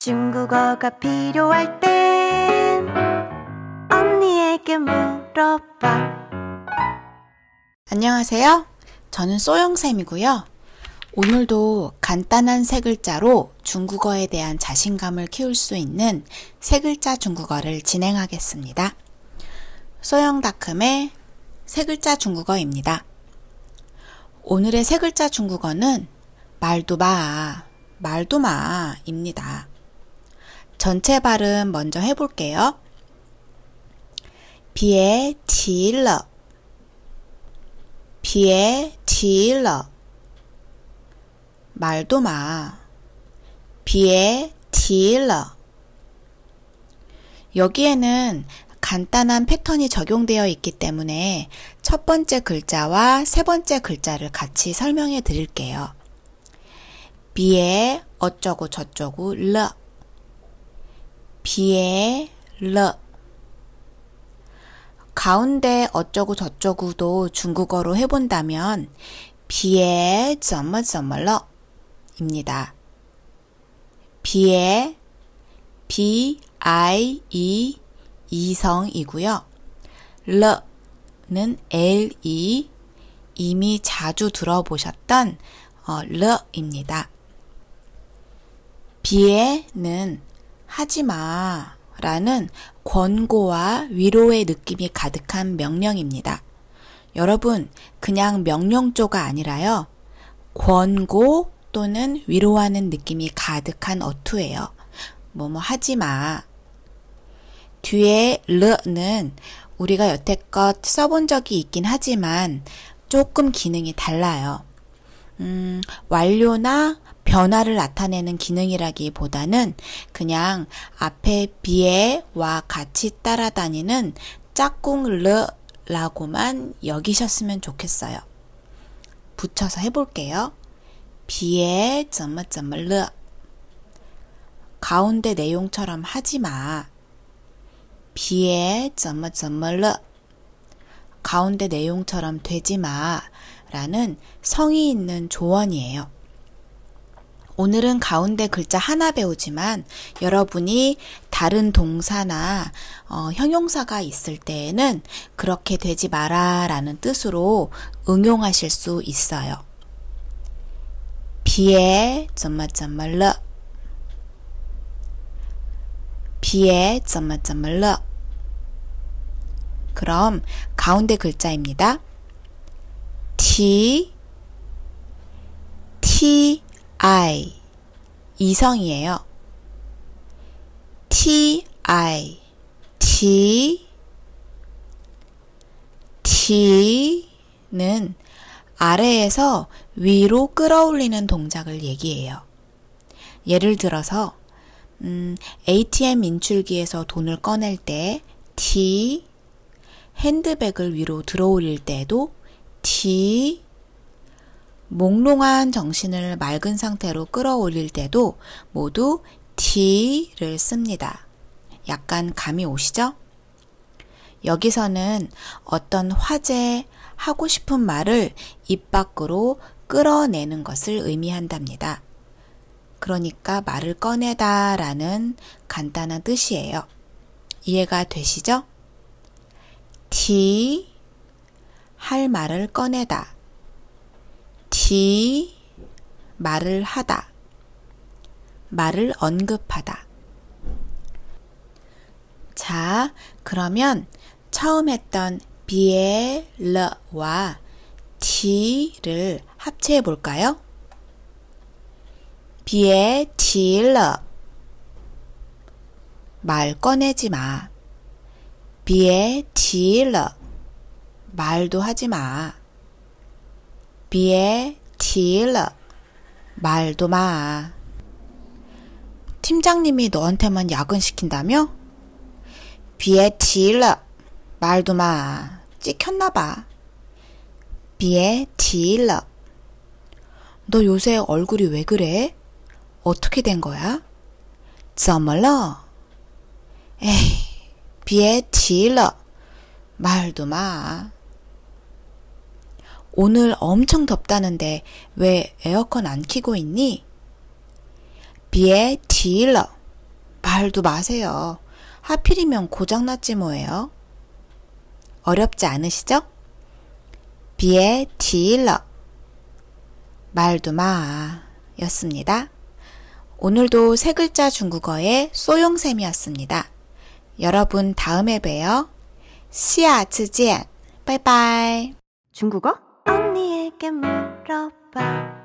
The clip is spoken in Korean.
중국어가 필요할 땐 언니에게 물어봐. 안녕하세요. 저는 소영쌤이고요. 오늘도 간단한 세 글자로 중국어에 대한 자신감을 키울 수 있는 세 글자 중국어를 진행하겠습니다. 소영다큼의 세 글자 중국어입니다. 오늘의 세 글자 중국어는 말도 마, 말도 마입니다. 전체 발음 먼저 해볼게요. 비에 티러 비에 티러 말도 마. 비에 티러 여기에는 간단한 패턴이 적용되어 있기 때문에 첫 번째 글자와 세 번째 글자를 같이 설명해 드릴게요. 别 어쩌고 저쩌고 了 뒤에 了 가운데 어쩌고 저쩌고도 중국어로 해본다면 别 怎么 怎么了 입니다. 别 B I E 이성이고요. 르는 L E 이미 자주 들어보셨던 어, 르입니다. 비에는 하지 마 라는 권고와 위로의 느낌이 가득한 명령입니다. 여러분, 그냥 명령조가 아니라요. 권고 또는 위로하는 느낌이 가득한 어투예요. 뭐뭐 하지 마. 뒤에 르는 우리가 여태껏 써본 적이 있긴 하지만 조금 기능이 달라요. 음, 완료나 변화를 나타내는 기능이라기보다는 그냥 앞에 비에와 같이 따라다니는 짝꿍 르라고만 여기셨으면 좋겠어요. 붙여서 해볼게요. 비에 점점을 르 가운데 내용처럼 하지 마. 비에 점점을 르 가운데 내용처럼 되지 마. 라는 성의 있는 조언이에요. 오늘은 가운데 글자 하나 배우지만 여러분이 다른 동사나 어, 형용사가 있을 때에는 그렇게 되지 마라 라는 뜻으로 응용하실 수 있어요. 비에 점마점마러 비에 점마점마러 그럼 가운데 글자입니다. T T I 이성이에요. T I T T는 아래에서 위로 끌어올리는 동작을 얘기해요. 예를 들어서 음, ATM 인출기에서 돈을 꺼낼 때 T 핸드백을 위로 들어올릴 때도 T 몽롱한 정신을 맑은 상태로 끌어올릴 때도 모두 T를 씁니다. 약간 감이 오시죠? 여기서는 어떤 화제, 하고 싶은 말을 입 밖으로 끌어내는 것을 의미한답니다. 그러니까 말을 꺼내다 라는 간단한 뜻이에요. 이해가 되시죠? T, 할 말을 꺼내다. T 말을 하다. 말을 언급하다. 자, 그러면 처음 했던 비에 러와 T를 합체해 볼까요? 비에 티러 말 꺼내지 마. 비에 티러 말도 하지 마. 비에 티러 말도 마. 팀장님이 너한테만 야근시킨다며? 비에 티러 말도 마. 찍혔나봐. 비에 티러 너 요새 얼굴이 왜 그래? 어떻게 된 거야? 怎么了? 에이, 비에 티러 말도 마. 오늘 엄청 덥다는데 왜 에어컨 안 키고 있니? 비에 디일러. 말도 마세요. 하필이면 고장났지 뭐예요. 어렵지 않으시죠? 비에 디일러. 말도 마. 였습니다. 오늘도 세 글자 중국어의 소용샘이었습니다. 여러분 다음에 봬요. 시아츠지엔. 빠이빠이. 중국어? 언니에게 물어봐.